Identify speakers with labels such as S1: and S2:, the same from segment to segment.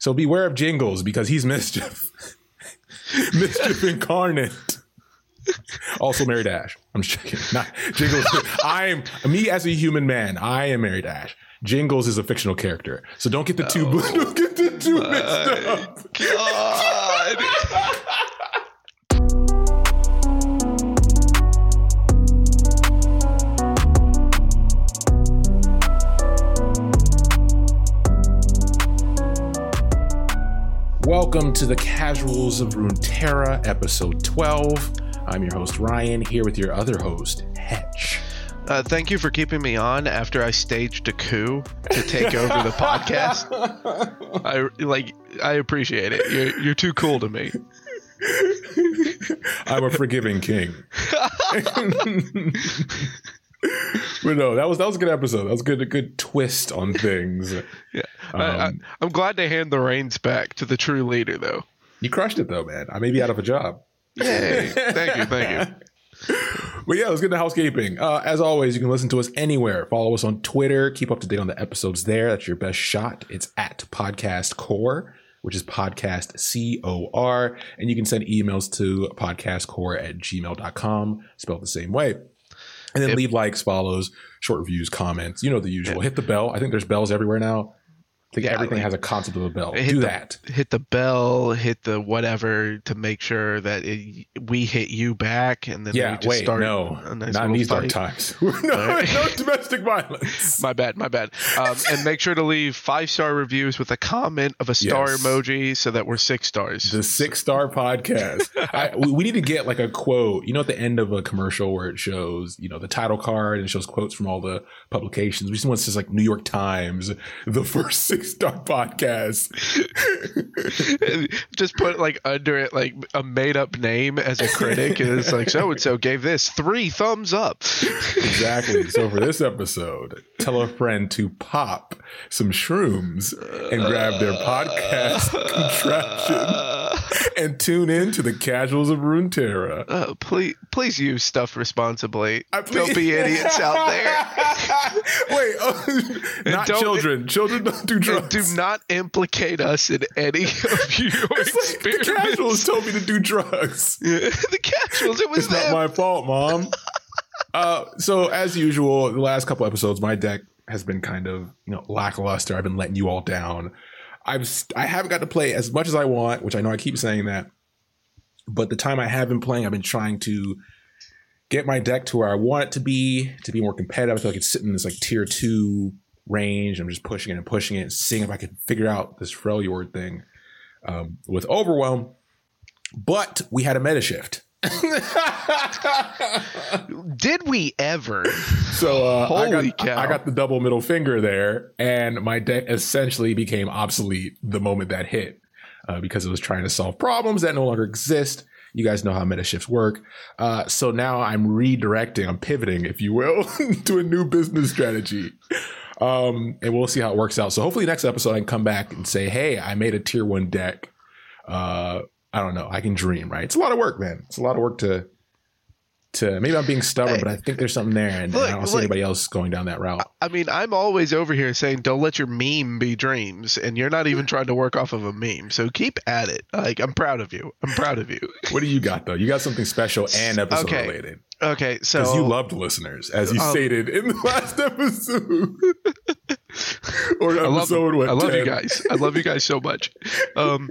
S1: So beware of Jingles because he's mischief. mischief incarnate. also married Ash. I'm just kidding. Not Jingles. I'm me as a human man. I am married Ash. Jingles is a fictional character, so don't get the two. Oh, don't get the two mixed up. God. Welcome to the Casuals of Runeterra, episode 12. I'm your host, Ryan, here with your other host, Hetch.
S2: Uh, thank you for keeping me on after I staged a coup to take over the podcast. I like, I appreciate it. You're, you're too cool to me.
S1: I'm a forgiving king. but no, that was that was a good episode. That was good a good twist on things.
S2: Yeah, um, I, am glad they hand the reins back to the true leader, though.
S1: You crushed it, though, man. I may be out of a job.
S2: Yay! thank you, thank you.
S1: But yeah, let's get into housekeeping. Uh, as always, you can listen to us anywhere. Follow us on Twitter. Keep up to date on the episodes there. That's your best shot. It's at Podcast Core, which is podcast C O R. And you can send emails to podcastcore at gmail.com, spelled the same way. And then leave likes, follows, short reviews, comments. You know the usual. Hit the bell. I think there's bells everywhere now. Think yeah, everything like, has a concept of a bell. Do
S2: the,
S1: that.
S2: Hit the bell, hit the whatever to make sure that it, we hit you back, and then we just start.
S1: yeah. wait, no, nice not in these fight. dark times. no, no domestic violence.
S2: my bad, my bad. Um, and make sure to leave five star reviews with a comment of a star yes. emoji, so that we're six stars.
S1: The six star podcast. I, we need to get like a quote. You know, at the end of a commercial where it shows, you know, the title card and it shows quotes from all the publications. We just want to say like New York Times, the first Star Podcast.
S2: Just put like under it like a made up name as a critic. and it's like so and so gave this three thumbs up.
S1: exactly. So for this episode, tell a friend to pop some shrooms and grab their podcast contraption and tune in to the casuals of Runeterra.
S2: Uh, please, please use stuff responsibly. I, don't be idiots out there.
S1: Wait, oh, not children. Children don't do drugs.
S2: Do not implicate us in any of your it's experiments.
S1: Like the casuals told me to do drugs.
S2: the casuals. It was
S1: it's
S2: them.
S1: not my fault, mom. uh, so as usual, the last couple episodes, my deck has been kind of you know lackluster. I've been letting you all down. I've I haven't got to play as much as I want, which I know I keep saying that. But the time I have been playing, I've been trying to get my deck to where I want it to be, to be more competitive. I feel like it's sitting in this like tier two range. I'm just pushing it and pushing it, and seeing if I can figure out this Freljord thing um, with Overwhelm. But we had a meta shift.
S2: Did we ever?
S1: So uh, Holy I got, cow. I got the double middle finger there, and my deck essentially became obsolete the moment that hit uh, because it was trying to solve problems that no longer exist. You guys know how meta shifts work. Uh, so now I'm redirecting, I'm pivoting, if you will, to a new business strategy. Um, and we'll see how it works out. So hopefully next episode I can come back and say, hey, I made a tier one deck. Uh, I don't know. I can dream, right? It's a lot of work, man. It's a lot of work to to maybe I'm being stubborn, but I think there's something there, and, look, and I don't see look, anybody else going down that route.
S2: I mean, I'm always over here saying, "Don't let your meme be dreams," and you're not even trying to work off of a meme. So keep at it. Like I'm proud of you. I'm proud of you.
S1: what do you got though? You got something special and episode
S2: okay.
S1: related.
S2: Okay, so
S1: because you loved listeners, as you um, stated in the last episode.
S2: or episode I love, I love you guys. I love you guys so much. Um,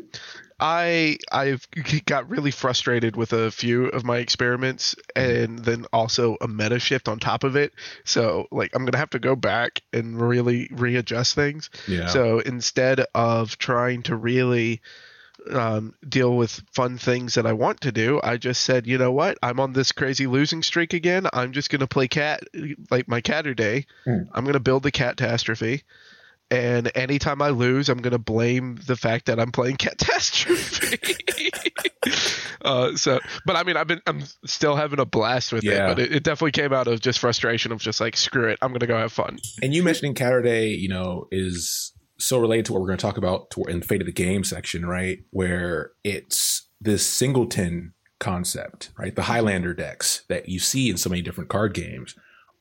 S2: I I've got really frustrated with a few of my experiments and then also a meta shift on top of it. So like I'm gonna have to go back and really readjust things. Yeah. So instead of trying to really um, deal with fun things that I want to do, I just said, you know what? I'm on this crazy losing streak again. I'm just gonna play cat like my Catterday. Mm. I'm gonna build the catastrophe and anytime I lose, I'm going to blame the fact that I'm playing Catastrophe. uh, so, but I mean, I've been, I'm still having a blast with yeah. it, but it, it, definitely came out of just frustration of just like, screw it, I'm going to go have fun.
S1: And you mentioning Catterday, you know, is so related to what we're going to talk about in the Fate of the Game section, right? Where it's this singleton concept, right? The Highlander decks that you see in so many different card games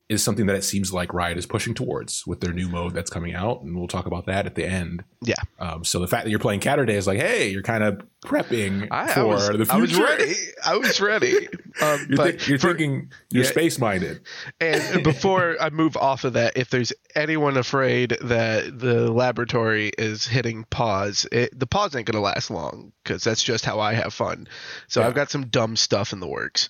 S1: is something that it seems like Riot is pushing towards with their new mode that's coming out, and we'll talk about that at the end.
S2: Yeah.
S1: Um, so the fact that you're playing Catterday is like, hey, you're kind of prepping I, for I
S2: was,
S1: the future.
S2: I was ready. I was ready.
S1: Um, you're, th- you're for, thinking you're yeah, space minded.
S2: And before I move off of that, if there's anyone afraid that the laboratory is hitting pause, it, the pause ain't gonna last long because that's just how I have fun. So yeah. I've got some dumb stuff in the works.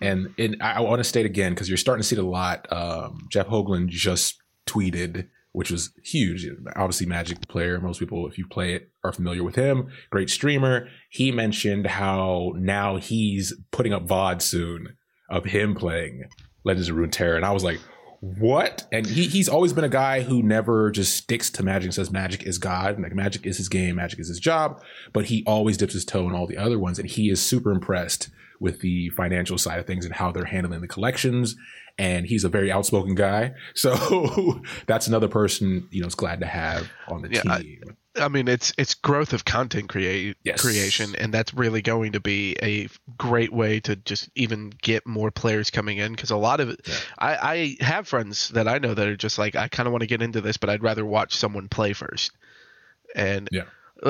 S1: And I want to state again because you're starting to see it a lot. Um, Jeff Hoogland just tweeted, which was huge. Obviously, Magic player. Most people, if you play it, are familiar with him. Great streamer. He mentioned how now he's putting up VOD soon of him playing Legends of Runeterra, and I was like, what? And he, he's always been a guy who never just sticks to magic and says magic is God. Like magic is his game, magic is his job. But he always dips his toe in all the other ones. And he is super impressed with the financial side of things and how they're handling the collections. And he's a very outspoken guy. So that's another person, you know, is glad to have on the yeah, team.
S2: I, I, mean, it's it's growth of content create yes. creation, and that's really going to be a great way to just even get more players coming in. Because a lot of it, yeah. I, I have friends that I know that are just like, I kind of want to get into this, but I'd rather watch someone play first. And
S1: yeah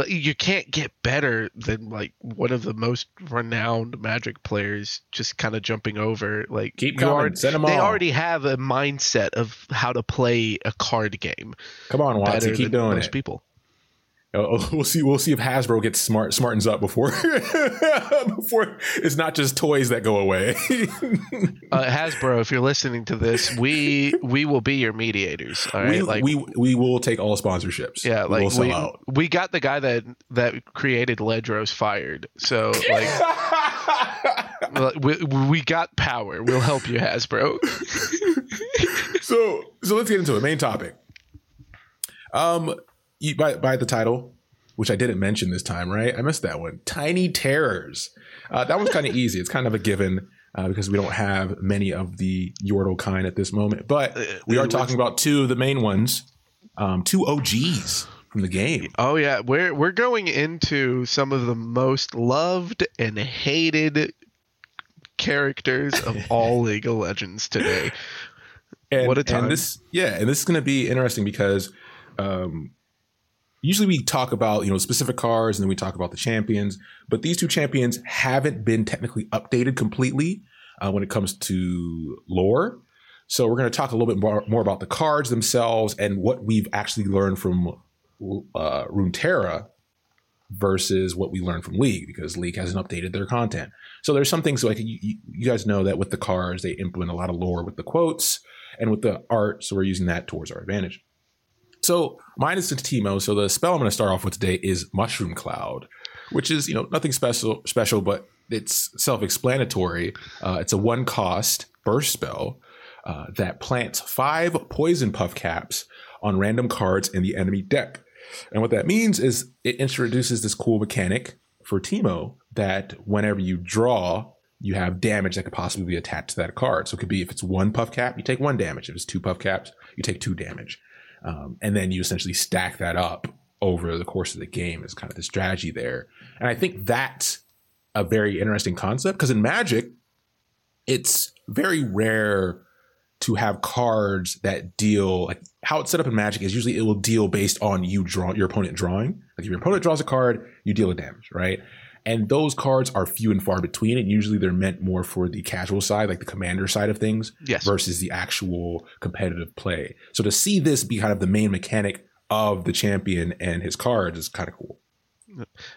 S2: you can't get better than like one of the most renowned magic players just kind of jumping over like
S1: keep coming already, send them
S2: they all. already have a mindset of how to play a card game.
S1: Come on Watson, keep doing most it.
S2: people
S1: Oh, we'll see. We'll see if Hasbro gets smart, smartens up before before it's not just toys that go away.
S2: uh, Hasbro, if you're listening to this, we we will be your mediators. All right,
S1: we, like we we will take all sponsorships.
S2: Yeah, like we, we, we, got the guy that that created Ledros fired. So like, we we got power. We'll help you, Hasbro.
S1: so so let's get into it. Main topic. Um you, by by the title, which I didn't mention this time, right? I missed that one. Tiny Terrors. Uh, that one's kind of easy. It's kind of a given uh, because we don't have many of the Yordle kind at this moment. But uh, we are talking about two of the main ones, um, two OGs from the game.
S2: Oh yeah, we're we're going into some of the most loved and hated characters of all League of Legends today.
S1: And, what a time! And this, yeah, and this is going to be interesting because um, usually we talk about you know specific cars and then we talk about the champions but these two champions haven't been technically updated completely uh, when it comes to lore. So we're going to talk a little bit more, more, about the cards themselves and what we've actually learned from uh, runeterra versus what we learned from league because league hasn't updated their content. So there's some things like you, you guys know that with the cars they implement a lot of lore with the quotes and with the art so we're using that towards our advantage so mine is Teemo. So the spell I'm going to start off with today is Mushroom Cloud, which is you know nothing special special, but it's self-explanatory. Uh, it's a one cost burst spell uh, that plants five poison puff caps on random cards in the enemy deck. And what that means is it introduces this cool mechanic for Teemo that whenever you draw, you have damage that could possibly be attached to that card. So it could be if it's one puff cap, you take one damage. If it's two puff caps, you take two damage. Um, and then you essentially stack that up over the course of the game is kind of the strategy there. And I think that's a very interesting concept because in Magic, it's very rare to have cards that deal like how it's set up in Magic is usually it will deal based on you draw your opponent drawing. Like if your opponent draws a card, you deal a damage, right? And those cards are few and far between, and usually they're meant more for the casual side, like the commander side of things,
S2: yes.
S1: versus the actual competitive play. So to see this be kind of the main mechanic of the champion and his cards is kind of cool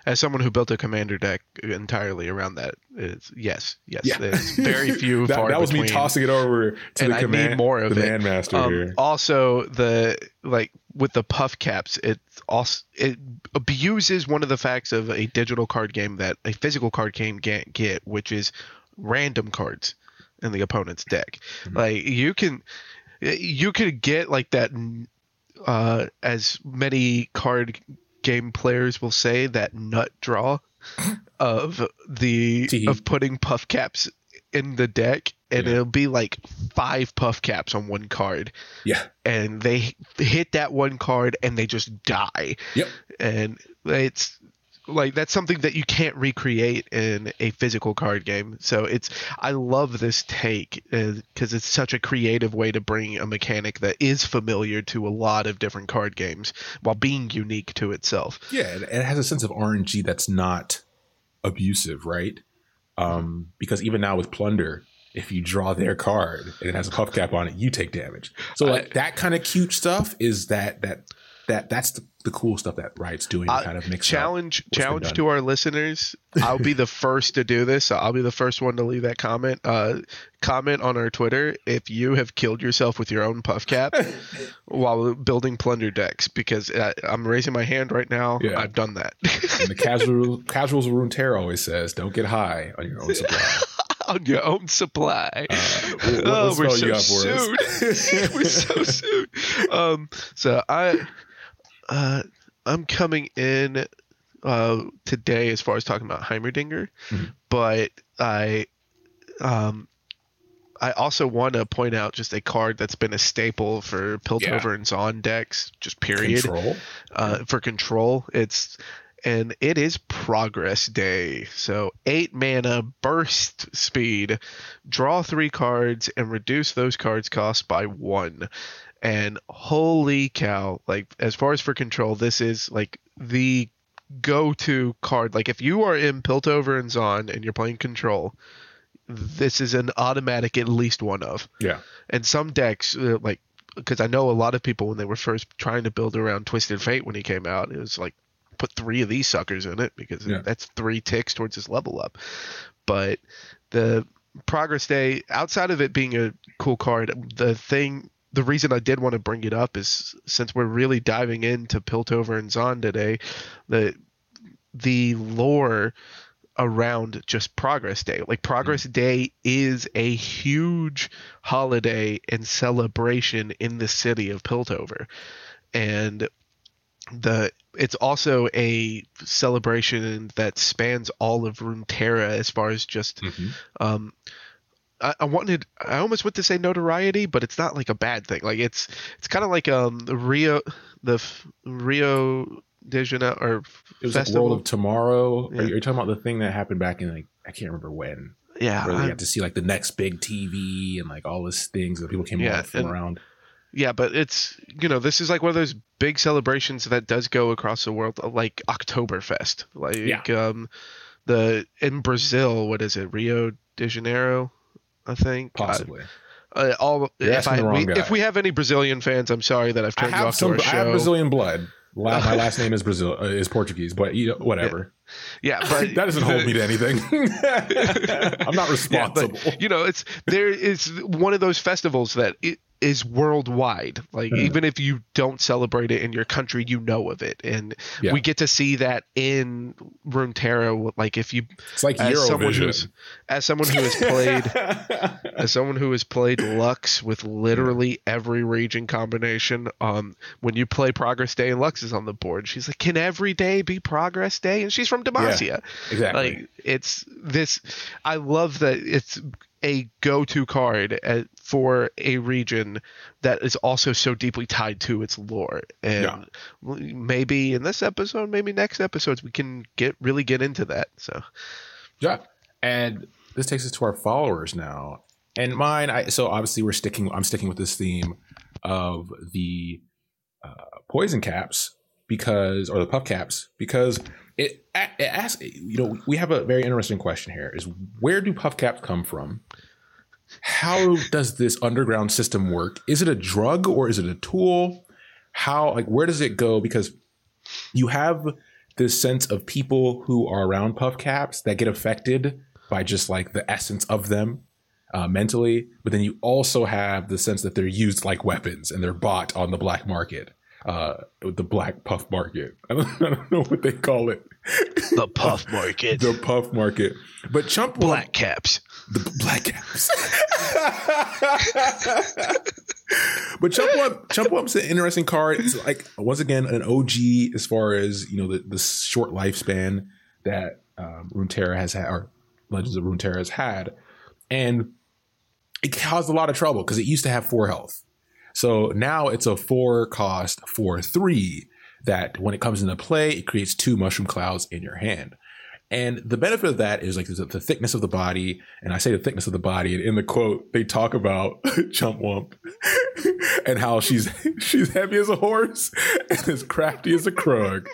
S2: as someone who built a commander deck entirely around that, it's yes, yes. Yeah. There's very few.
S1: that, that was me tossing it over to
S2: and
S1: the command,
S2: I need more of
S1: the
S2: it.
S1: man master um, here.
S2: Also, the like with the puff caps, it also it abuses one of the facts of a digital card game that a physical card game can't get, which is random cards in the opponent's deck. Mm-hmm. Like you can you could get like that uh, as many card game players will say that nut draw of the of putting puff caps in the deck and yeah. it'll be like five puff caps on one card.
S1: Yeah.
S2: And they hit that one card and they just die.
S1: Yep.
S2: And it's like that's something that you can't recreate in a physical card game. So it's I love this take because uh, it's such a creative way to bring a mechanic that is familiar to a lot of different card games while being unique to itself.
S1: Yeah, and it has a sense of RNG that's not abusive, right? Um, because even now with Plunder, if you draw their card and it has a puff cap on it, you take damage. So like I, that kind of cute stuff is that that that that's the, the cool stuff that Riot's doing to kind of mix
S2: challenge challenge to our listeners. I'll be the first to do this. So I'll be the first one to leave that comment. Uh, comment on our Twitter if you have killed yourself with your own puff cap while building plunder decks because I, am raising my hand right now. Yeah. I've done that.
S1: and the casual casuals of Runeterra always says, "Don't get high on your own supply."
S2: On your own supply. Uh, we'll oh, we're so soon. we're so soon. Um, so I uh, I'm coming in uh, today as far as talking about Heimerdinger, mm-hmm. but I um, I also want to point out just a card that's been a staple for Piltover yeah. and Zaun decks, just period. Control. Uh, for control, it's and it is Progress Day. So eight mana burst speed, draw three cards and reduce those cards' cost by one. And holy cow like as far as for control this is like the go-to card. Like if you are in piltover and Zaun and you're playing control this is an automatic at least one of.
S1: Yeah.
S2: And some decks uh, like because i know a lot of people when they were first trying to build around twisted fate when he came out it was like put three of these suckers in it because yeah. that's three ticks towards his level up but the progress day outside of it being a cool card the thing the reason I did want to bring it up is since we're really diving into Piltover and Zaun today, the the lore around just Progress Day. Like Progress mm Day is a huge holiday and celebration in the city of Piltover. And the it's also a celebration that spans all of Runeterra as far as just mm-hmm. um, I, I, wanted I almost went to say notoriety, but it's not like a bad thing. Like it's it's kind of like um the Rio the Rio de Janeiro or
S1: it was festival. World of Tomorrow. Yeah. Are, you, are, you, talking about the thing that happened back in like I can't remember when?
S2: Yeah,
S1: where they got to see like the next big TV and like all these things that people came yeah, from around.
S2: Yeah, but it's you know this is like one of those big celebrations that does go across the world, like Oktoberfest, like yeah. um the in Brazil. What is it? Rio de Janeiro I think
S1: possibly.
S2: Uh, all if I we, if we have any Brazilian fans, I'm sorry that I've turned you off some, to our show. I
S1: have Brazilian blood. My last name is Brazil uh, is Portuguese, but you know, whatever.
S2: Yeah, yeah but
S1: that doesn't hold me to anything. I'm not responsible.
S2: Yeah, but, you know, it's there is one of those festivals that it, is worldwide. Like mm. even if you don't celebrate it in your country, you know of it, and yeah. we get to see that in Runeterra. Like if you,
S1: it's like as someone
S2: who's as someone who has played as someone who has played Lux with literally every region combination. Um, when you play Progress Day and Lux is on the board, she's like, "Can every day be Progress Day?" And she's from Demacia. Yeah,
S1: exactly.
S2: Like it's this. I love that it's a go-to card at, for a region that is also so deeply tied to its lore. And yeah. maybe in this episode, maybe next episodes, we can get really get into that. So,
S1: yeah. And this takes us to our followers now. And mine, I so obviously we're sticking. I'm sticking with this theme of the uh, poison caps because, or the puff caps, because it, it asks. You know, we have a very interesting question here: is where do puff caps come from? how does this underground system work? Is it a drug or is it a tool? How like where does it go? Because you have this sense of people who are around puff caps that get affected by just like the essence of them uh, mentally, but then you also have the sense that they're used like weapons and they're bought on the black market, uh, the black puff market. I don't, I don't know what they call it.
S2: The puff market.
S1: the puff market. But Chump
S2: Black Caps
S1: the black caps. but Chump Chumpwump's an interesting card. It's like once again an OG as far as you know the, the short lifespan that um, Runeterra has had, or Legends of Runeterra has had, and it caused a lot of trouble because it used to have four health. So now it's a four cost four three that when it comes into play, it creates two mushroom clouds in your hand. And the benefit of that is like the thickness of the body. And I say the thickness of the body. And in the quote, they talk about Chump Whump and how she's she's heavy as a horse and as crafty as a krug.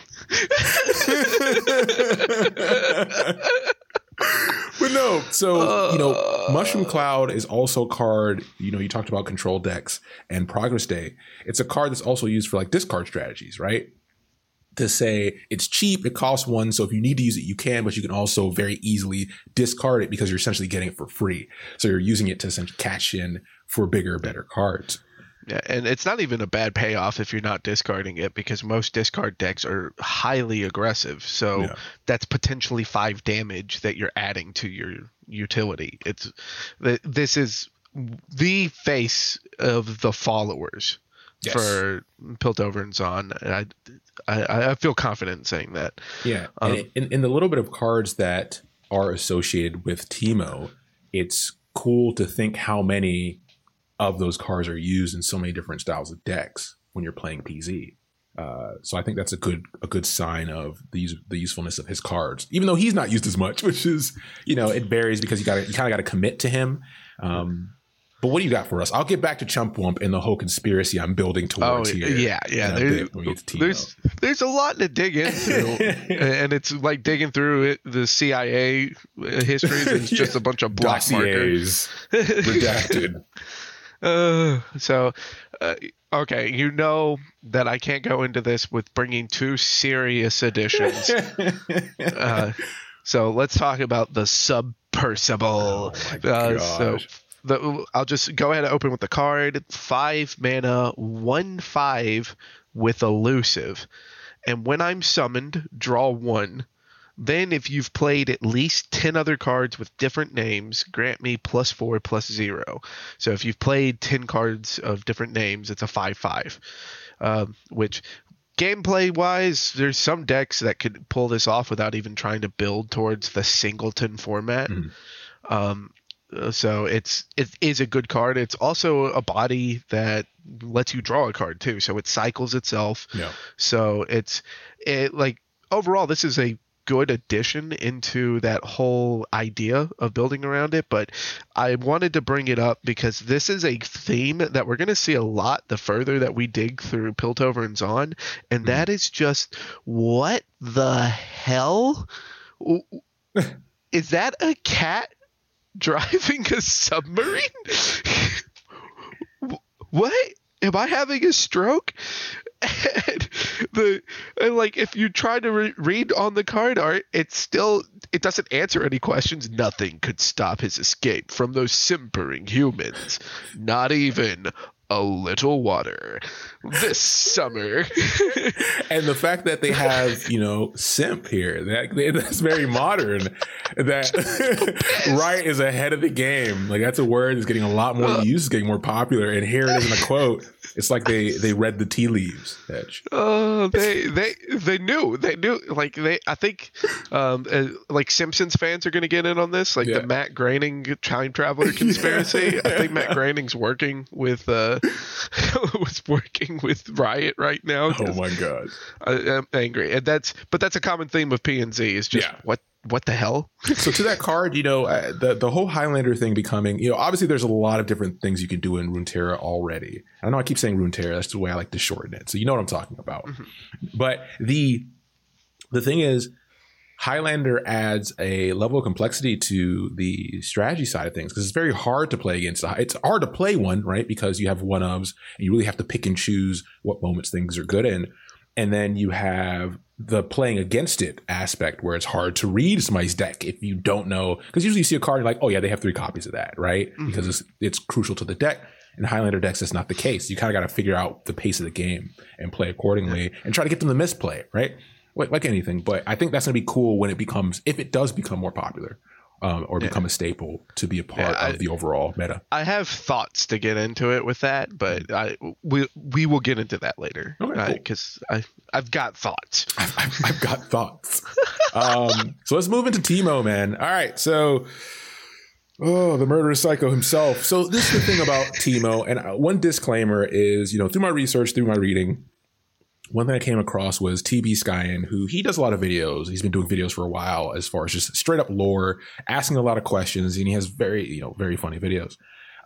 S1: No, so you know, Mushroom uh. Cloud is also a card. You know, you talked about control decks and Progress Day. It's a card that's also used for like discard strategies, right? To say it's cheap, it costs one, so if you need to use it, you can, but you can also very easily discard it because you're essentially getting it for free. So you're using it to essentially cash in for bigger, better cards.
S2: Yeah, and it's not even a bad payoff if you're not discarding it because most discard decks are highly aggressive. So yeah. that's potentially five damage that you're adding to your utility. It's this is the face of the followers yes. for Piltover and Zaun. I, I, I feel confident in saying that.
S1: Yeah, um, in in the little bit of cards that are associated with Teemo, it's cool to think how many of those cards are used in so many different styles of decks when you're playing PZ. Uh, so I think that's a good a good sign of the the usefulness of his cards, even though he's not used as much, which is you know it varies because you got you kind of got to commit to him. Um, but what do you got for us? I'll get back to Chump Whump and the whole conspiracy I'm building towards
S2: oh,
S1: here.
S2: Yeah, yeah. There's, there's, there's a lot to dig into, and it's like digging through it, the CIA history. It's just a bunch of block Dossiers, markers, redacted. Uh, so, uh, okay, you know that I can't go into this with bringing two serious additions. uh, so let's talk about the submersible. Oh uh, so the, I'll just go ahead and open with the card. Five mana, one five with elusive. And when I'm summoned, draw one. Then, if you've played at least 10 other cards with different names, grant me plus four, plus zero. So, if you've played 10 cards of different names, it's a 5 5. Um, which, gameplay wise, there's some decks that could pull this off without even trying to build towards the singleton format. Mm. Um, so it's it is a good card. It's also a body that lets you draw a card too. So it cycles itself.
S1: Yeah.
S2: So it's it like overall this is a good addition into that whole idea of building around it. But I wanted to bring it up because this is a theme that we're going to see a lot the further that we dig through Piltover and Zaun. And mm-hmm. that is just what the hell? is that a cat driving a submarine? what? Am I having a stroke? And the and like if you try to re- read on the card art it's still it doesn't answer any questions nothing could stop his escape from those simpering humans not even a little water this summer.
S1: and the fact that they have, you know, simp here, that that's very modern. That right is ahead of the game. Like that's a word that's getting a lot more uh, used, getting more popular. And here it is in a quote. It's like they they read the tea leaves.
S2: Edge. Oh, uh, they they they knew they knew like they. I think um uh, like Simpsons fans are going to get in on this. Like yeah. the Matt Groening time traveler conspiracy. yeah. I think Matt Groening's working with uh was working with Riot right now.
S1: Oh my god,
S2: I, am angry, and that's but that's a common theme of P and Z is just yeah. what what the hell?
S1: so to that card, you know, uh, the the whole Highlander thing becoming, you know, obviously there's a lot of different things you can do in Runeterra already. I know I keep saying Runeterra, that's the way I like to shorten it. So you know what I'm talking about. Mm-hmm. But the the thing is Highlander adds a level of complexity to the strategy side of things because it's very hard to play against. It's hard to play one, right? Because you have one ofs and you really have to pick and choose what moments things are good in. And then you have the playing against it aspect where it's hard to read somebody's deck if you don't know. Because usually you see a card and you're like, oh yeah, they have three copies of that, right? Mm-hmm. Because it's, it's crucial to the deck. In Highlander decks, that's not the case. You kind of got to figure out the pace of the game and play accordingly and try to get them to misplay, right? like, like anything. But I think that's going to be cool when it becomes, if it does become more popular. Um, or become a staple to be a part yeah, I, of the overall meta.
S2: I have thoughts to get into it with that, but I we we will get into that later because okay, cool. I I've got thoughts.
S1: I've, I've got thoughts. um, so let's move into Teemo, man. All right, so Oh, the murderous psycho himself. So this is the thing about Teemo, and uh, one disclaimer is, you know, through my research, through my reading, one thing I came across was TB Skyen, who he does a lot of videos. He's been doing videos for a while as far as just straight up lore, asking a lot of questions, and he has very, you know, very funny videos.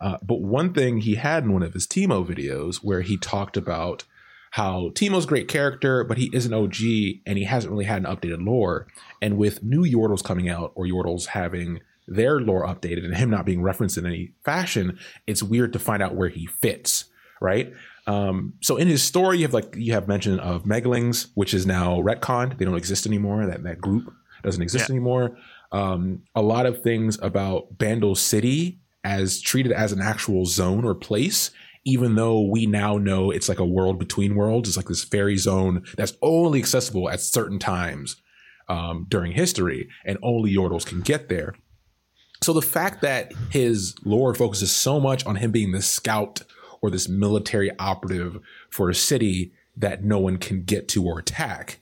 S1: Uh, but one thing he had in one of his Teemo videos where he talked about how Teemo's great character, but he is an OG and he hasn't really had an updated lore. And with new Yordles coming out or Yordles having their lore updated and him not being referenced in any fashion, it's weird to find out where he fits, right? Um, so in his story, you have like you have mention of Meglings, which is now retconned. They don't exist anymore. That that group doesn't exist yeah. anymore. Um, a lot of things about Bandle City as treated as an actual zone or place even though we now know it's like a world between worlds. It's like this fairy zone that's only accessible at certain times um, during history, and only Yordles can get there. So the fact that his lore focuses so much on him being the scout or this military operative for a city that no one can get to or attack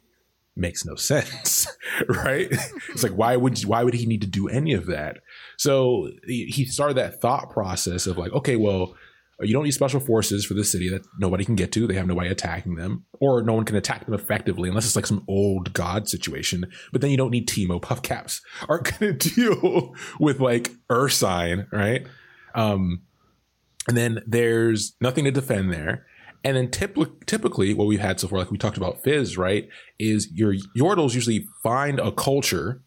S1: makes no sense, right? it's like why would why would he need to do any of that? So he started that thought process of like, okay, well, you don't need special forces for this city that nobody can get to. They have no way attacking them, or no one can attack them effectively unless it's like some old god situation. But then you don't need Teemo puff caps aren't going to deal with like Ursine, right? Um, and then there's nothing to defend there. And then typ- typically, what we've had so far, like we talked about Fizz, right, is your Yordles usually find a culture,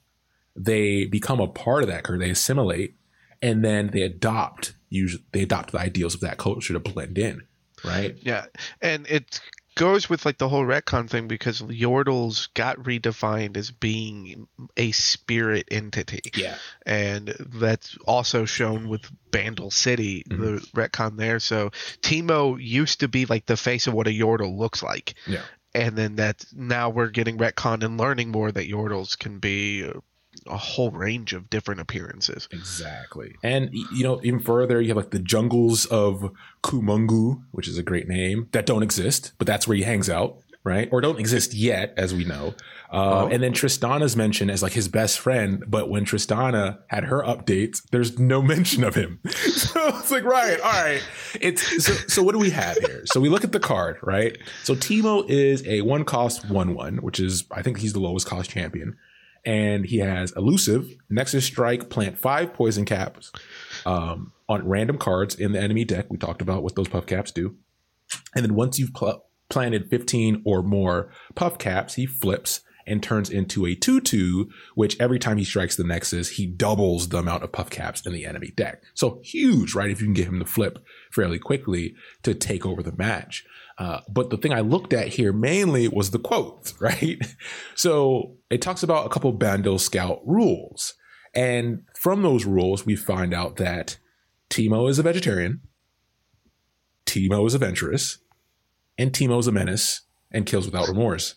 S1: they become a part of that culture, they assimilate, and then they adopt usually they adopt the ideals of that culture to blend in, right?
S2: Yeah, and it goes with like the whole retcon thing because Yordles got redefined as being a spirit entity.
S1: Yeah.
S2: And that's also shown with Bandle City, mm-hmm. the retcon there. So Teemo used to be like the face of what a Yordle looks like.
S1: Yeah.
S2: And then that now we're getting retcon and learning more that Yordles can be a whole range of different appearances.
S1: Exactly. And you know, even further, you have like the jungles of Kumungu, which is a great name that don't exist, but that's where he hangs out, right? Or don't exist yet, as we know. Uh, oh. And then Tristana's mentioned as like his best friend, but when Tristana had her updates, there's no mention of him. so it's like, right, all right. It's so, so what do we have here? So we look at the card, right? So Teemo is a one cost one one, which is I think he's the lowest cost champion and he has elusive, Nexus Strike, plant five poison caps um, on random cards in the enemy deck. We talked about what those puff caps do. And then once you've pl- planted 15 or more puff caps, he flips and turns into a 2 2, which every time he strikes the Nexus, he doubles the amount of puff caps in the enemy deck. So huge, right? If you can get him to flip fairly quickly to take over the match. Uh, but the thing I looked at here mainly was the quotes, right? So it talks about a couple Bandle Scout rules. And from those rules, we find out that Teemo is a vegetarian, Teemo is adventurous, and Teemo is a menace and kills without remorse.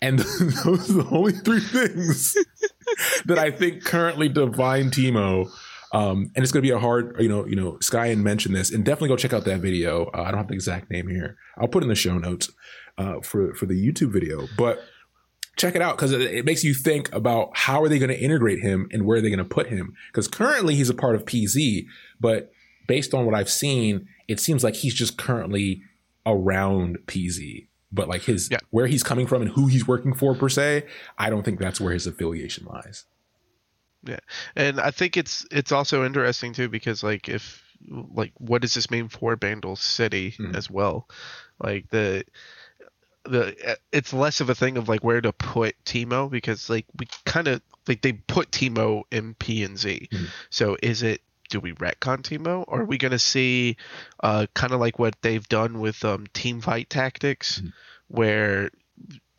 S1: And those are the only three things that I think currently define Teemo. um, and it's going to be a hard, you know, you know, Skyen mentioned this, and definitely go check out that video. Uh, I don't have the exact name here. I'll put in the show notes uh, for for the YouTube video, but check it out because it, it, makes you think about how are they going to integrate him and where are they going to put him? Because currently he's a part of PZ, but based on what I've seen, it seems like he's just currently around PZ. But like his yeah. where he's coming from and who he's working for per se, I don't think that's where his affiliation lies.
S2: Yeah, and I think it's it's also interesting too because like if like what does this mean for Bandle City mm-hmm. as well? Like the the it's less of a thing of like where to put Teemo because like we kind of like they put Teemo in P and Z. Mm-hmm. So is it do we retcon Teemo or are we going to see uh kind of like what they've done with um team fight tactics mm-hmm. where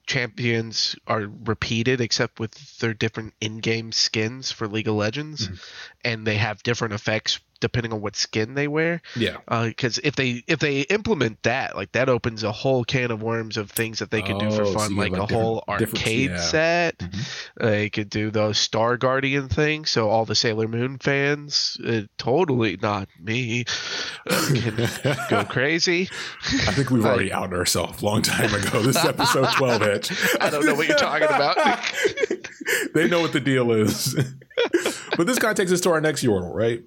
S2: champions are repeated except with their different in-game skins for League of Legends mm-hmm. and they have different effects depending on what skin they wear.
S1: Yeah.
S2: Because uh, if they if they implement that, like that opens a whole can of worms of things that they could oh, do for oh, fun, so like, like, a whole arcade yeah. set. Mm-hmm. They could do the Star Guardian thing, so all the Sailor Moon fans, uh, totally not me, uh, can go crazy.
S1: I think we've already outed ourselves a long time ago. This is episode twelve, Hitch.
S2: I don't know what you're talking about.
S1: they know what the deal is. but this kind of takes us to our next Yordle, right?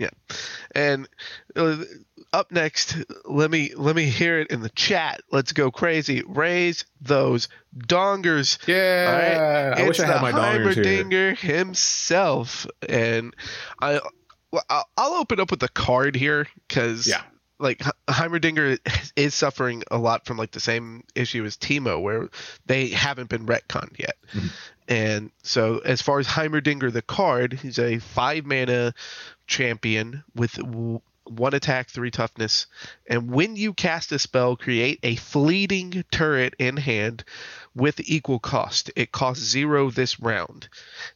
S2: Yeah, and uh, up next, let me let me hear it in the chat. Let's go crazy. Raise those dongers.
S1: Yeah,
S2: right? I wish I had my dongers Heimerdinger himself, and I I'll open up with a card here because
S1: yeah.
S2: Like Heimerdinger is suffering a lot from like the same issue as Teemo, where they haven't been retconned yet. Mm-hmm. And so, as far as Heimerdinger, the card, he's a five mana champion with one attack, three toughness, and when you cast a spell, create a fleeting turret in hand with equal cost. It costs zero this round,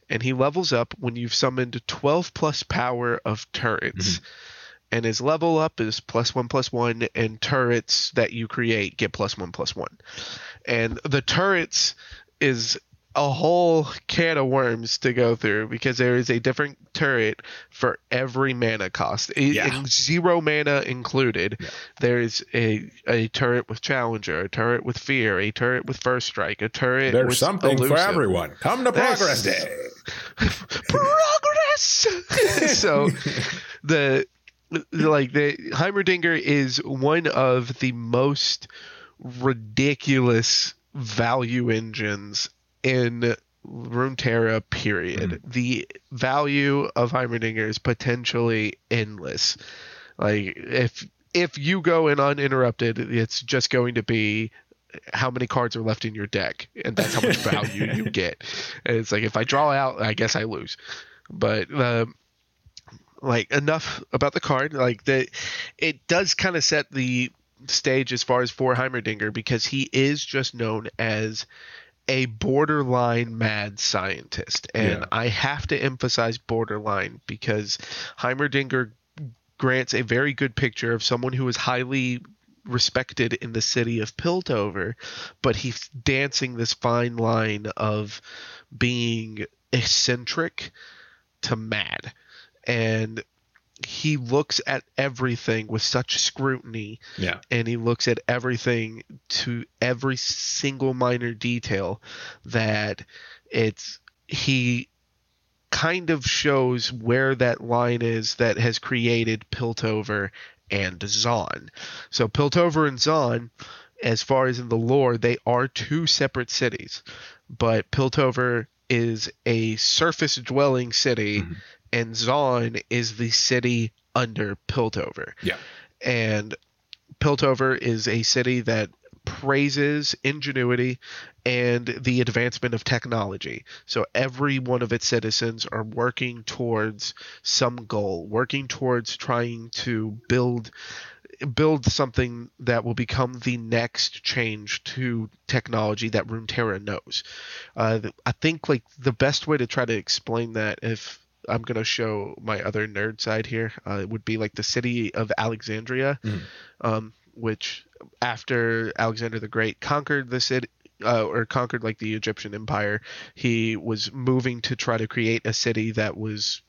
S2: and he levels up when you've summoned 12 plus power of turrets. Mm-hmm. And his level up is plus one plus one, and turrets that you create get plus one plus one. And the turrets is a whole can of worms to go through because there is a different turret for every mana cost. Yeah. Zero mana included. Yeah. There is a a turret with challenger, a turret with fear, a turret with first strike, a turret
S1: There's something elusive. for everyone. Come to Progress Day.
S2: progress. so the like the Heimerdinger is one of the most ridiculous value engines in Runeterra, period. Mm. The value of Heimerdinger is potentially endless. Like if if you go in uninterrupted, it's just going to be how many cards are left in your deck, and that's how much value you get. And it's like if I draw out, I guess I lose. But um, like enough about the card. Like that, it does kind of set the stage as far as for Heimerdinger because he is just known as a borderline mad scientist. And yeah. I have to emphasize borderline because Heimerdinger grants a very good picture of someone who is highly respected in the city of Piltover, but he's dancing this fine line of being eccentric to mad. And he looks at everything with such scrutiny
S1: yeah
S2: and he looks at everything to every single minor detail that it's he kind of shows where that line is that has created Piltover and Zaun. So Piltover and Zaun, as far as in the lore, they are two separate cities, but Piltover is a surface dwelling city mm-hmm and Zaun is the city under Piltover.
S1: Yeah.
S2: And Piltover is a city that praises ingenuity and the advancement of technology. So every one of its citizens are working towards some goal, working towards trying to build build something that will become the next change to technology that Runeterra knows. Uh, I think like the best way to try to explain that if I'm gonna show my other nerd side here. Uh, it would be like the city of Alexandria, mm. um, which after Alexander the Great conquered the city. Uh, or conquered like the Egyptian Empire, he was moving to try to create a city that was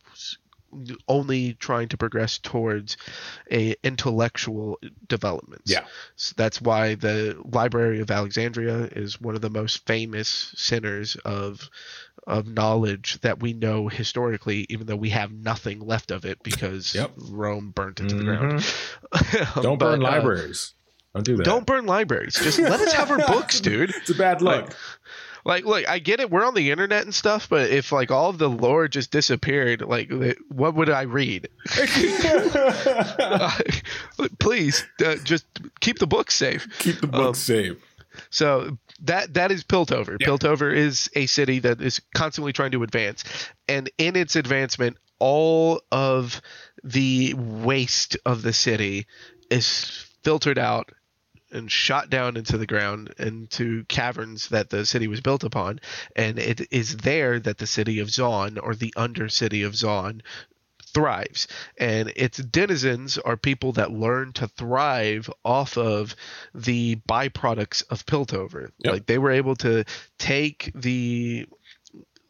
S2: only trying to progress towards a intellectual development.
S1: Yeah.
S2: So that's why the Library of Alexandria is one of the most famous centers of of knowledge that we know historically, even though we have nothing left of it because yep. Rome burnt it to mm-hmm. the ground.
S1: Mm-hmm. Don't but, burn uh, libraries. Don't do that.
S2: Don't burn libraries. Just let us have our books, dude.
S1: It's a bad look.
S2: Like, like look i get it we're on the internet and stuff but if like all of the lore just disappeared like what would i read uh, please uh, just keep the books safe
S1: keep the books um, safe
S2: so that that is Piltover. Yeah. Piltover is a city that is constantly trying to advance, and in its advancement, all of the waste of the city is filtered out and shot down into the ground into caverns that the city was built upon and it is there that the city of Zaun or the undercity of Zaun thrives. And its denizens are people that learn to thrive off of the byproducts of piltover. Yep. like they were able to take the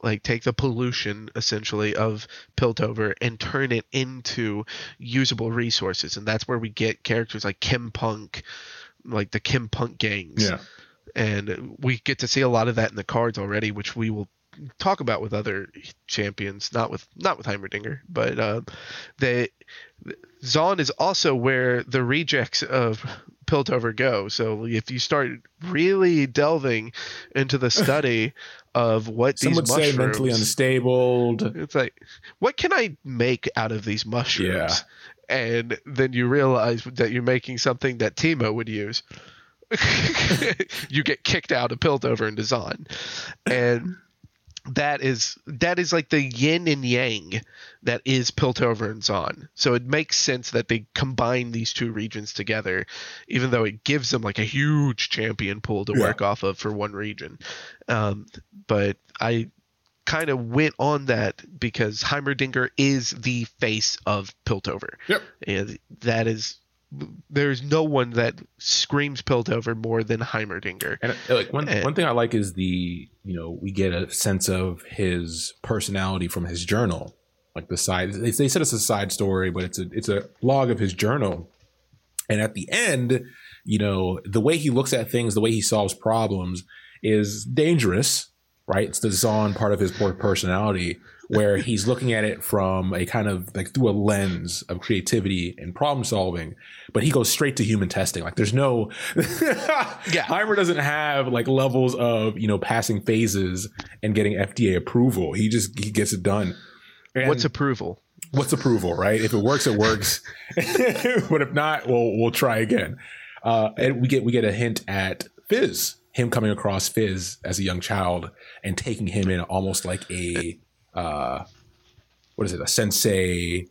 S2: like take the pollution essentially of piltover and turn it into usable resources. And that's where we get characters like Chempunk like the Chempunk gangs.
S1: Yeah.
S2: And we get to see a lot of that in the cards already which we will talk about with other champions, not with not with Heimerdinger, but uh, they Zaun is also where the rejects of Piltover go. So if you start really delving into the study of what Some these would mushrooms, say
S1: mentally unstable.
S2: It's like, what can I make out of these mushrooms? Yeah. And then you realize that you're making something that Teemo would use. you get kicked out of Piltover and Zaun. And that is that is like the yin and yang that is Piltover and Zaun. So it makes sense that they combine these two regions together, even though it gives them like a huge champion pool to yeah. work off of for one region. Um, but I kind of went on that because Heimerdinger is the face of Piltover.
S1: Yep.
S2: And that is there's no one that screams Piltover more than Heimerdinger.
S1: And like one and, one thing I like is the you know we get a sense of his personality from his journal, like the side. They, they said it's a side story, but it's a it's a log of his journal. And at the end, you know the way he looks at things, the way he solves problems is dangerous, right? It's the Zaun part of his poor personality where he's looking at it from a kind of like through a lens of creativity and problem solving, but he goes straight to human testing. Like there's no, yeah, Heimer doesn't have like levels of, you know, passing phases and getting FDA approval. He just, he gets it done.
S2: And what's approval?
S1: What's approval, right? If it works, it works. but if not, we'll, we'll try again. Uh, and we get, we get a hint at Fizz, him coming across Fizz as a young child and taking him in almost like a, uh, what is it, a sensei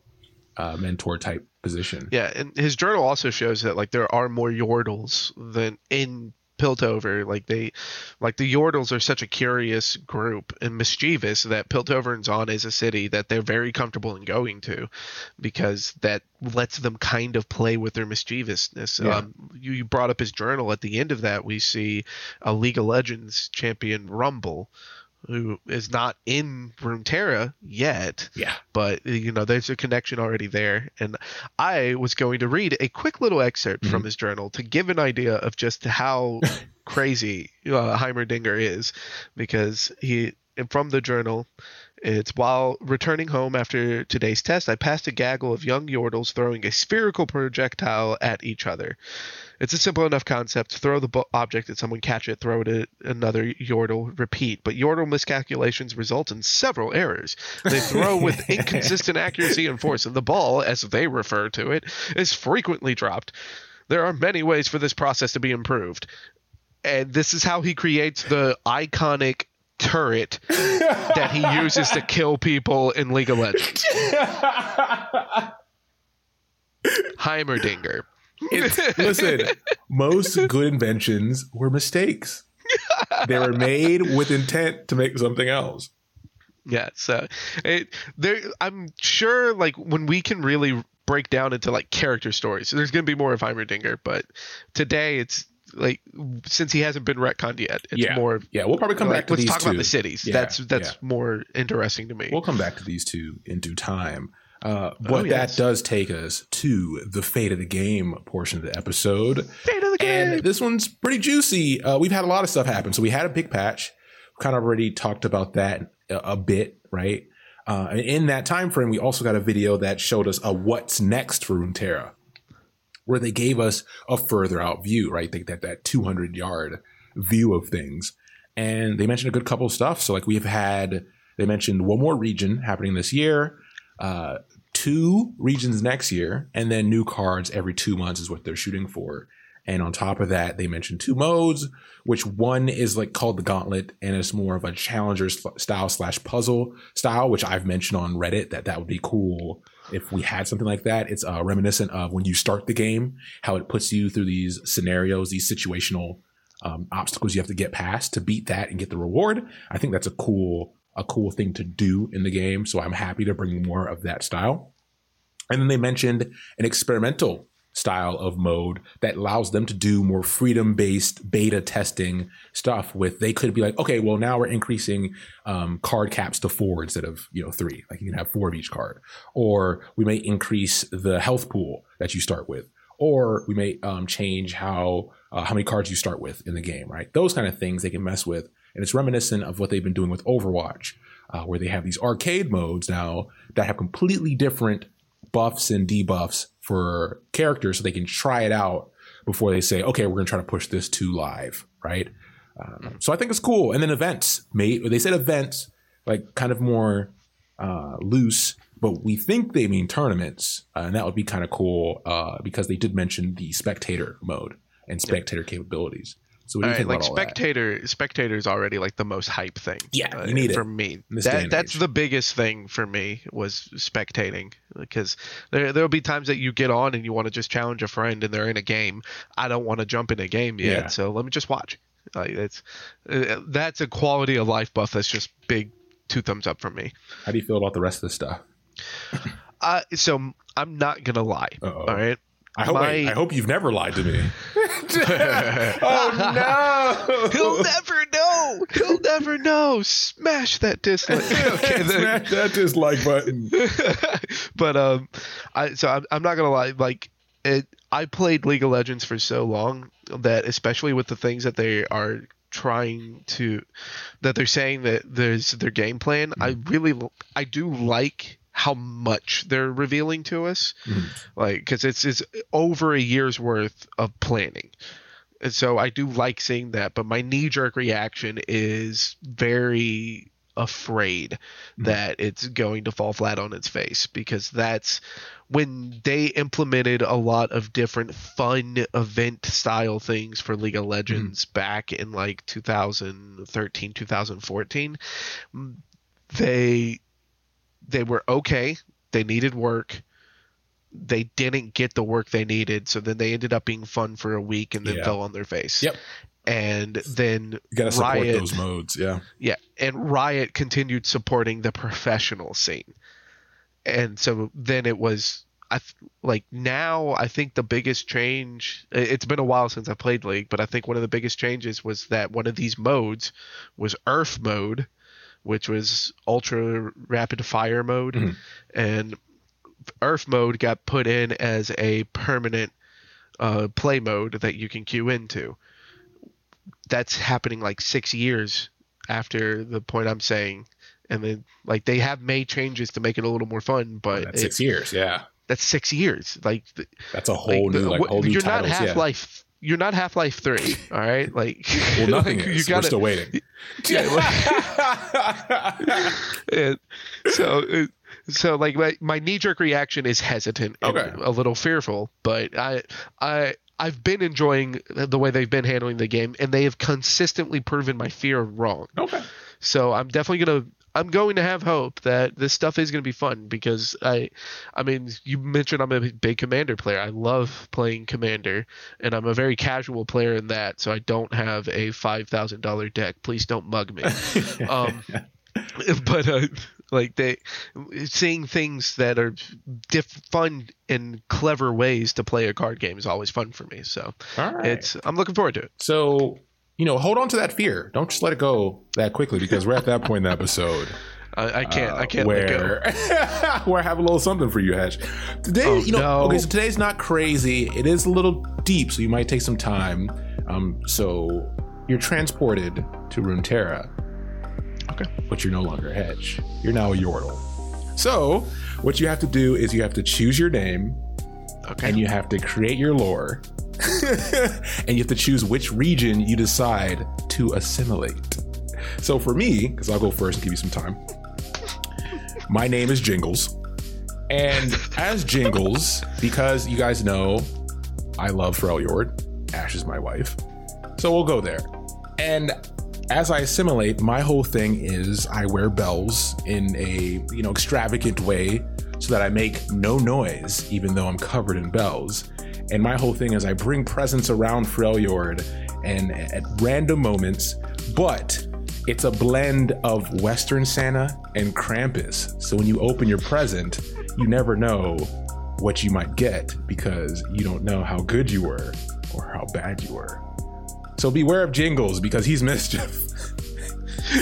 S1: uh, mentor type position.
S2: Yeah, and his journal also shows that like there are more Yordles than in Piltover. Like they, like the Yordles are such a curious group and mischievous that Piltover and Zaun is a city that they're very comfortable in going to, because that lets them kind of play with their mischievousness. Yeah. Um, you, you brought up his journal. At the end of that, we see a League of Legends champion Rumble who is not in Runeterra yet.
S1: Yeah.
S2: But you know, there's a connection already there. And I was going to read a quick little excerpt mm-hmm. from his journal to give an idea of just how crazy uh, Heimerdinger is, because he from the journal. It's while returning home after today's test, I passed a gaggle of young Yordles throwing a spherical projectile at each other. It's a simple enough concept. Throw the object at someone, catch it, throw it at another Yordle, repeat. But Yordle miscalculations result in several errors. They throw with inconsistent accuracy and force, and the ball, as they refer to it, is frequently dropped. There are many ways for this process to be improved. And this is how he creates the iconic turret that he uses to kill people in League of Legends. Heimerdinger.
S1: It's, listen, most good inventions were mistakes. They were made with intent to make something else.
S2: Yeah, so it, there, I'm sure, like when we can really break down into like character stories, so there's going to be more of Heimerdinger, but today it's like since he hasn't been retconned yet, it's
S1: yeah.
S2: more.
S1: Yeah, we'll probably come like, back to let's
S2: talk
S1: two.
S2: about the cities. Yeah, that's that's yeah. more interesting to me.
S1: We'll come back to these two in due time. Uh, but oh, yes. that does take us to the fate of the game portion of the episode.
S2: Fate of the game.
S1: And this one's pretty juicy. Uh, we've had a lot of stuff happen. So we had a big patch. We kind of already talked about that a, a bit, right? Uh, and in that time frame, we also got a video that showed us a what's next for Runeterra, where they gave us a further out view, right? They, that that 200 yard view of things, and they mentioned a good couple of stuff. So like we've had, they mentioned one more region happening this year. Uh, two regions next year, and then new cards every two months is what they're shooting for. And on top of that, they mentioned two modes, which one is like called the Gauntlet, and it's more of a challenger style slash puzzle style, which I've mentioned on Reddit that that would be cool if we had something like that. It's uh, reminiscent of when you start the game, how it puts you through these scenarios, these situational um, obstacles you have to get past to beat that and get the reward. I think that's a cool a cool thing to do in the game. So I'm happy to bring more of that style. And then they mentioned an experimental style of mode that allows them to do more freedom based beta testing stuff with they could be like okay well now we're increasing um, card caps to four instead of you know three. Like you can have four of each card. Or we may increase the health pool that you start with. Or we may um, change how uh, how many cards you start with in the game right? Those kind of things they can mess with. And it's reminiscent of what they've been doing with Overwatch, uh, where they have these arcade modes now that have completely different buffs and debuffs for characters, so they can try it out before they say, okay, we're going to try to push this to live, right? Um, so I think it's cool. And then events, mate. They said events, like kind of more uh, loose, but we think they mean tournaments, uh, and that would be kind of cool uh, because they did mention the spectator mode and spectator yep. capabilities.
S2: So what do you think like spectator, that? spectator is already like the most hype thing.
S1: Yeah, uh, you need
S2: for
S1: it.
S2: me. That, that's the biggest thing for me was spectating because there there'll be times that you get on and you want to just challenge a friend and they're in a game. I don't want to jump in a game yet, yeah. so let me just watch. Like it's uh, that's a quality of life buff that's just big two thumbs up from me.
S1: How do you feel about the rest of the stuff?
S2: uh, so I'm not gonna lie. Uh-oh. All right.
S1: I hope My... I, I, hope you've never lied to me. oh
S2: no! He'll never know. He'll never know. Smash that dislike.
S1: okay, Smash that dislike button.
S2: but um, I so I'm, I'm not gonna lie. Like it, I played League of Legends for so long that especially with the things that they are trying to that they're saying that there's their game plan mm-hmm. i really i do like how much they're revealing to us mm-hmm. like because it's it's over a year's worth of planning and so i do like seeing that but my knee-jerk reaction is very afraid mm-hmm. that it's going to fall flat on its face because that's when they implemented a lot of different fun event style things for League of Legends mm-hmm. back in like 2013 2014 they they were okay they needed work they didn't get the work they needed so then they ended up being fun for a week and then yeah. fell on their face
S1: yep
S2: and then
S1: you gotta support Riot, those modes, yeah.
S2: Yeah, and Riot continued supporting the professional scene, and so then it was I like now I think the biggest change. It's been a while since I played League, but I think one of the biggest changes was that one of these modes was URF mode, which was ultra rapid fire mode, mm-hmm. and URF mode got put in as a permanent uh, play mode that you can queue into that's happening like six years after the point I'm saying. And then like they have made changes to make it a little more fun, but
S1: that's six years, yeah.
S2: That's six years. Like
S1: that's a whole like, new, like whole new
S2: You're not Half Life.
S1: Yeah.
S2: You're not Half Life Three, all right? Like,
S1: well, nothing like, is. You gotta, We're still waiting.
S2: Yeah. and so, uh, so like my, my knee jerk reaction is hesitant and okay. a little fearful, but I I I've been enjoying the way they've been handling the game, and they have consistently proven my fear wrong.
S1: Okay.
S2: So I'm definitely gonna I'm going to have hope that this stuff is going to be fun because I, I mean, you mentioned I'm a big Commander player. I love playing Commander, and I'm a very casual player in that. So I don't have a five thousand dollar deck. Please don't mug me. um, but uh, like they seeing things that are diff- fun and clever ways to play a card game is always fun for me. So right. it's I'm looking forward to it.
S1: So you know, hold on to that fear. Don't just let it go that quickly because we're at that point in the episode.
S2: I, I can't. Uh, I can't where,
S1: where I have a little something for you, Hash. Today, oh, you know, no. okay, so today's not crazy. It is a little deep, so you might take some time. Um, so you're transported to Runeterra
S2: Okay.
S1: But you're no longer hedge. You're now a Yordle. So, what you have to do is you have to choose your name. Okay. And you have to create your lore. and you have to choose which region you decide to assimilate. So for me, because I'll go first and give you some time, my name is Jingles. And as Jingles, because you guys know I love Freljord, Ashe is my wife. So we'll go there. And as I assimilate, my whole thing is I wear bells in a you know extravagant way so that I make no noise, even though I'm covered in bells. And my whole thing is I bring presents around Freljord and at random moments, but it's a blend of Western Santa and Krampus. So when you open your present, you never know what you might get because you don't know how good you were or how bad you were. So beware of Jingles because he's mischief.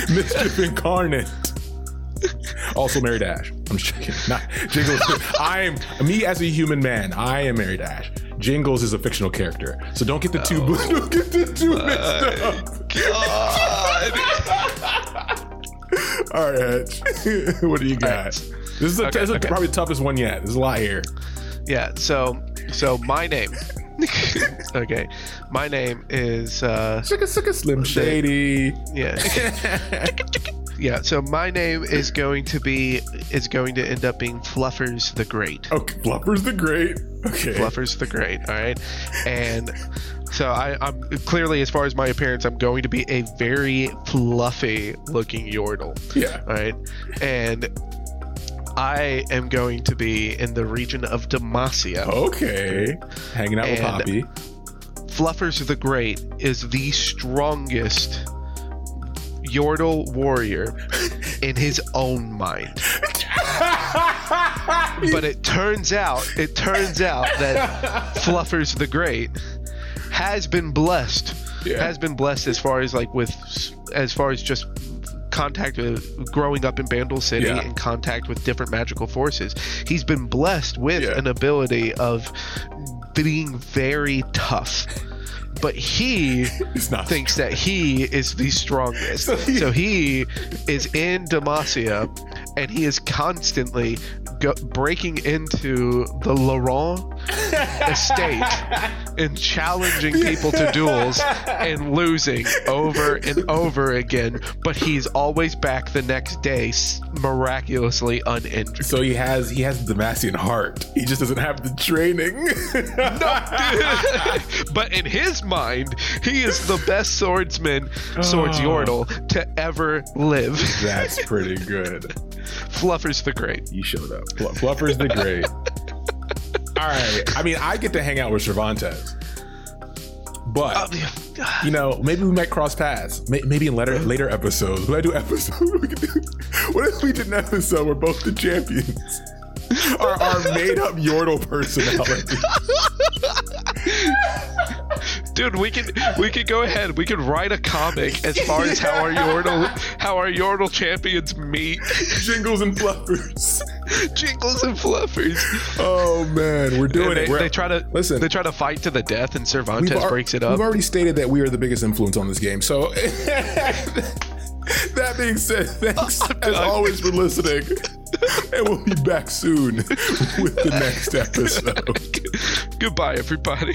S1: mischief incarnate. also Mary Dash. I'm just kidding. Not Jingles. I'm me as a human man. I am Mary Dash. Jingles is a fictional character, so don't get the two. Oh, don't get the two mixed up. All right, what do you got? Right. This is, a, okay, this is okay. probably the toughest one yet. There's a lot here.
S2: Yeah. So so my name. okay, my name is uh,
S1: Suka Suka Slim Shady.
S2: Yeah. Yeah. So my name is going to be is going to end up being Fluffers the Great.
S1: Okay, Fluffers the Great. Okay.
S2: Fluffers the Great. All right, and so I, am clearly, as far as my appearance, I'm going to be a very fluffy looking Yordle.
S1: Yeah.
S2: All right, and I am going to be in the region of Demacia.
S1: Okay. Hanging out with Poppy.
S2: Fluffers the Great is the strongest Yordle warrior in his own mind. but it turns out, it turns out that Fluffers the Great has been blessed. Yeah. Has been blessed as far as like with as far as just contact with growing up in Bandle City yeah. in contact with different magical forces. He's been blessed with yeah. an ability of being very tough. But he thinks that he is the strongest. so he is in Demacia and he is constantly go- breaking into the Laurent estate and challenging people to duels and losing over and over again. But he's always back the next day, miraculously uninjured.
S1: So he has he has the Demacian heart. He just doesn't have the training.
S2: no, but in his mind, he is the best swordsman, oh. swords oh. Yordle, to ever live.
S1: That's pretty good.
S2: Fluffers the Great.
S1: You showed up. Fluffers the Great. All right. I mean, I get to hang out with Cervantes. But oh, you know, maybe we might cross paths. Maybe in later later episodes. When I do episodes, what if we did an episode where both the champions are our made up Yordle personality?
S2: Dude, we can we can go ahead. We can write a comic as far as how our Yordle how our Yordle champions meet.
S1: Jingles and fluffers.
S2: Jingles and fluffers.
S1: Oh man, we're doing
S2: they,
S1: it. We're,
S2: they try to listen. They try to fight to the death, and Cervantes breaks it up.
S1: We've already stated that we are the biggest influence on this game. So that being said, thanks as always for listening. and we'll be back soon with the next episode.
S2: Goodbye, everybody.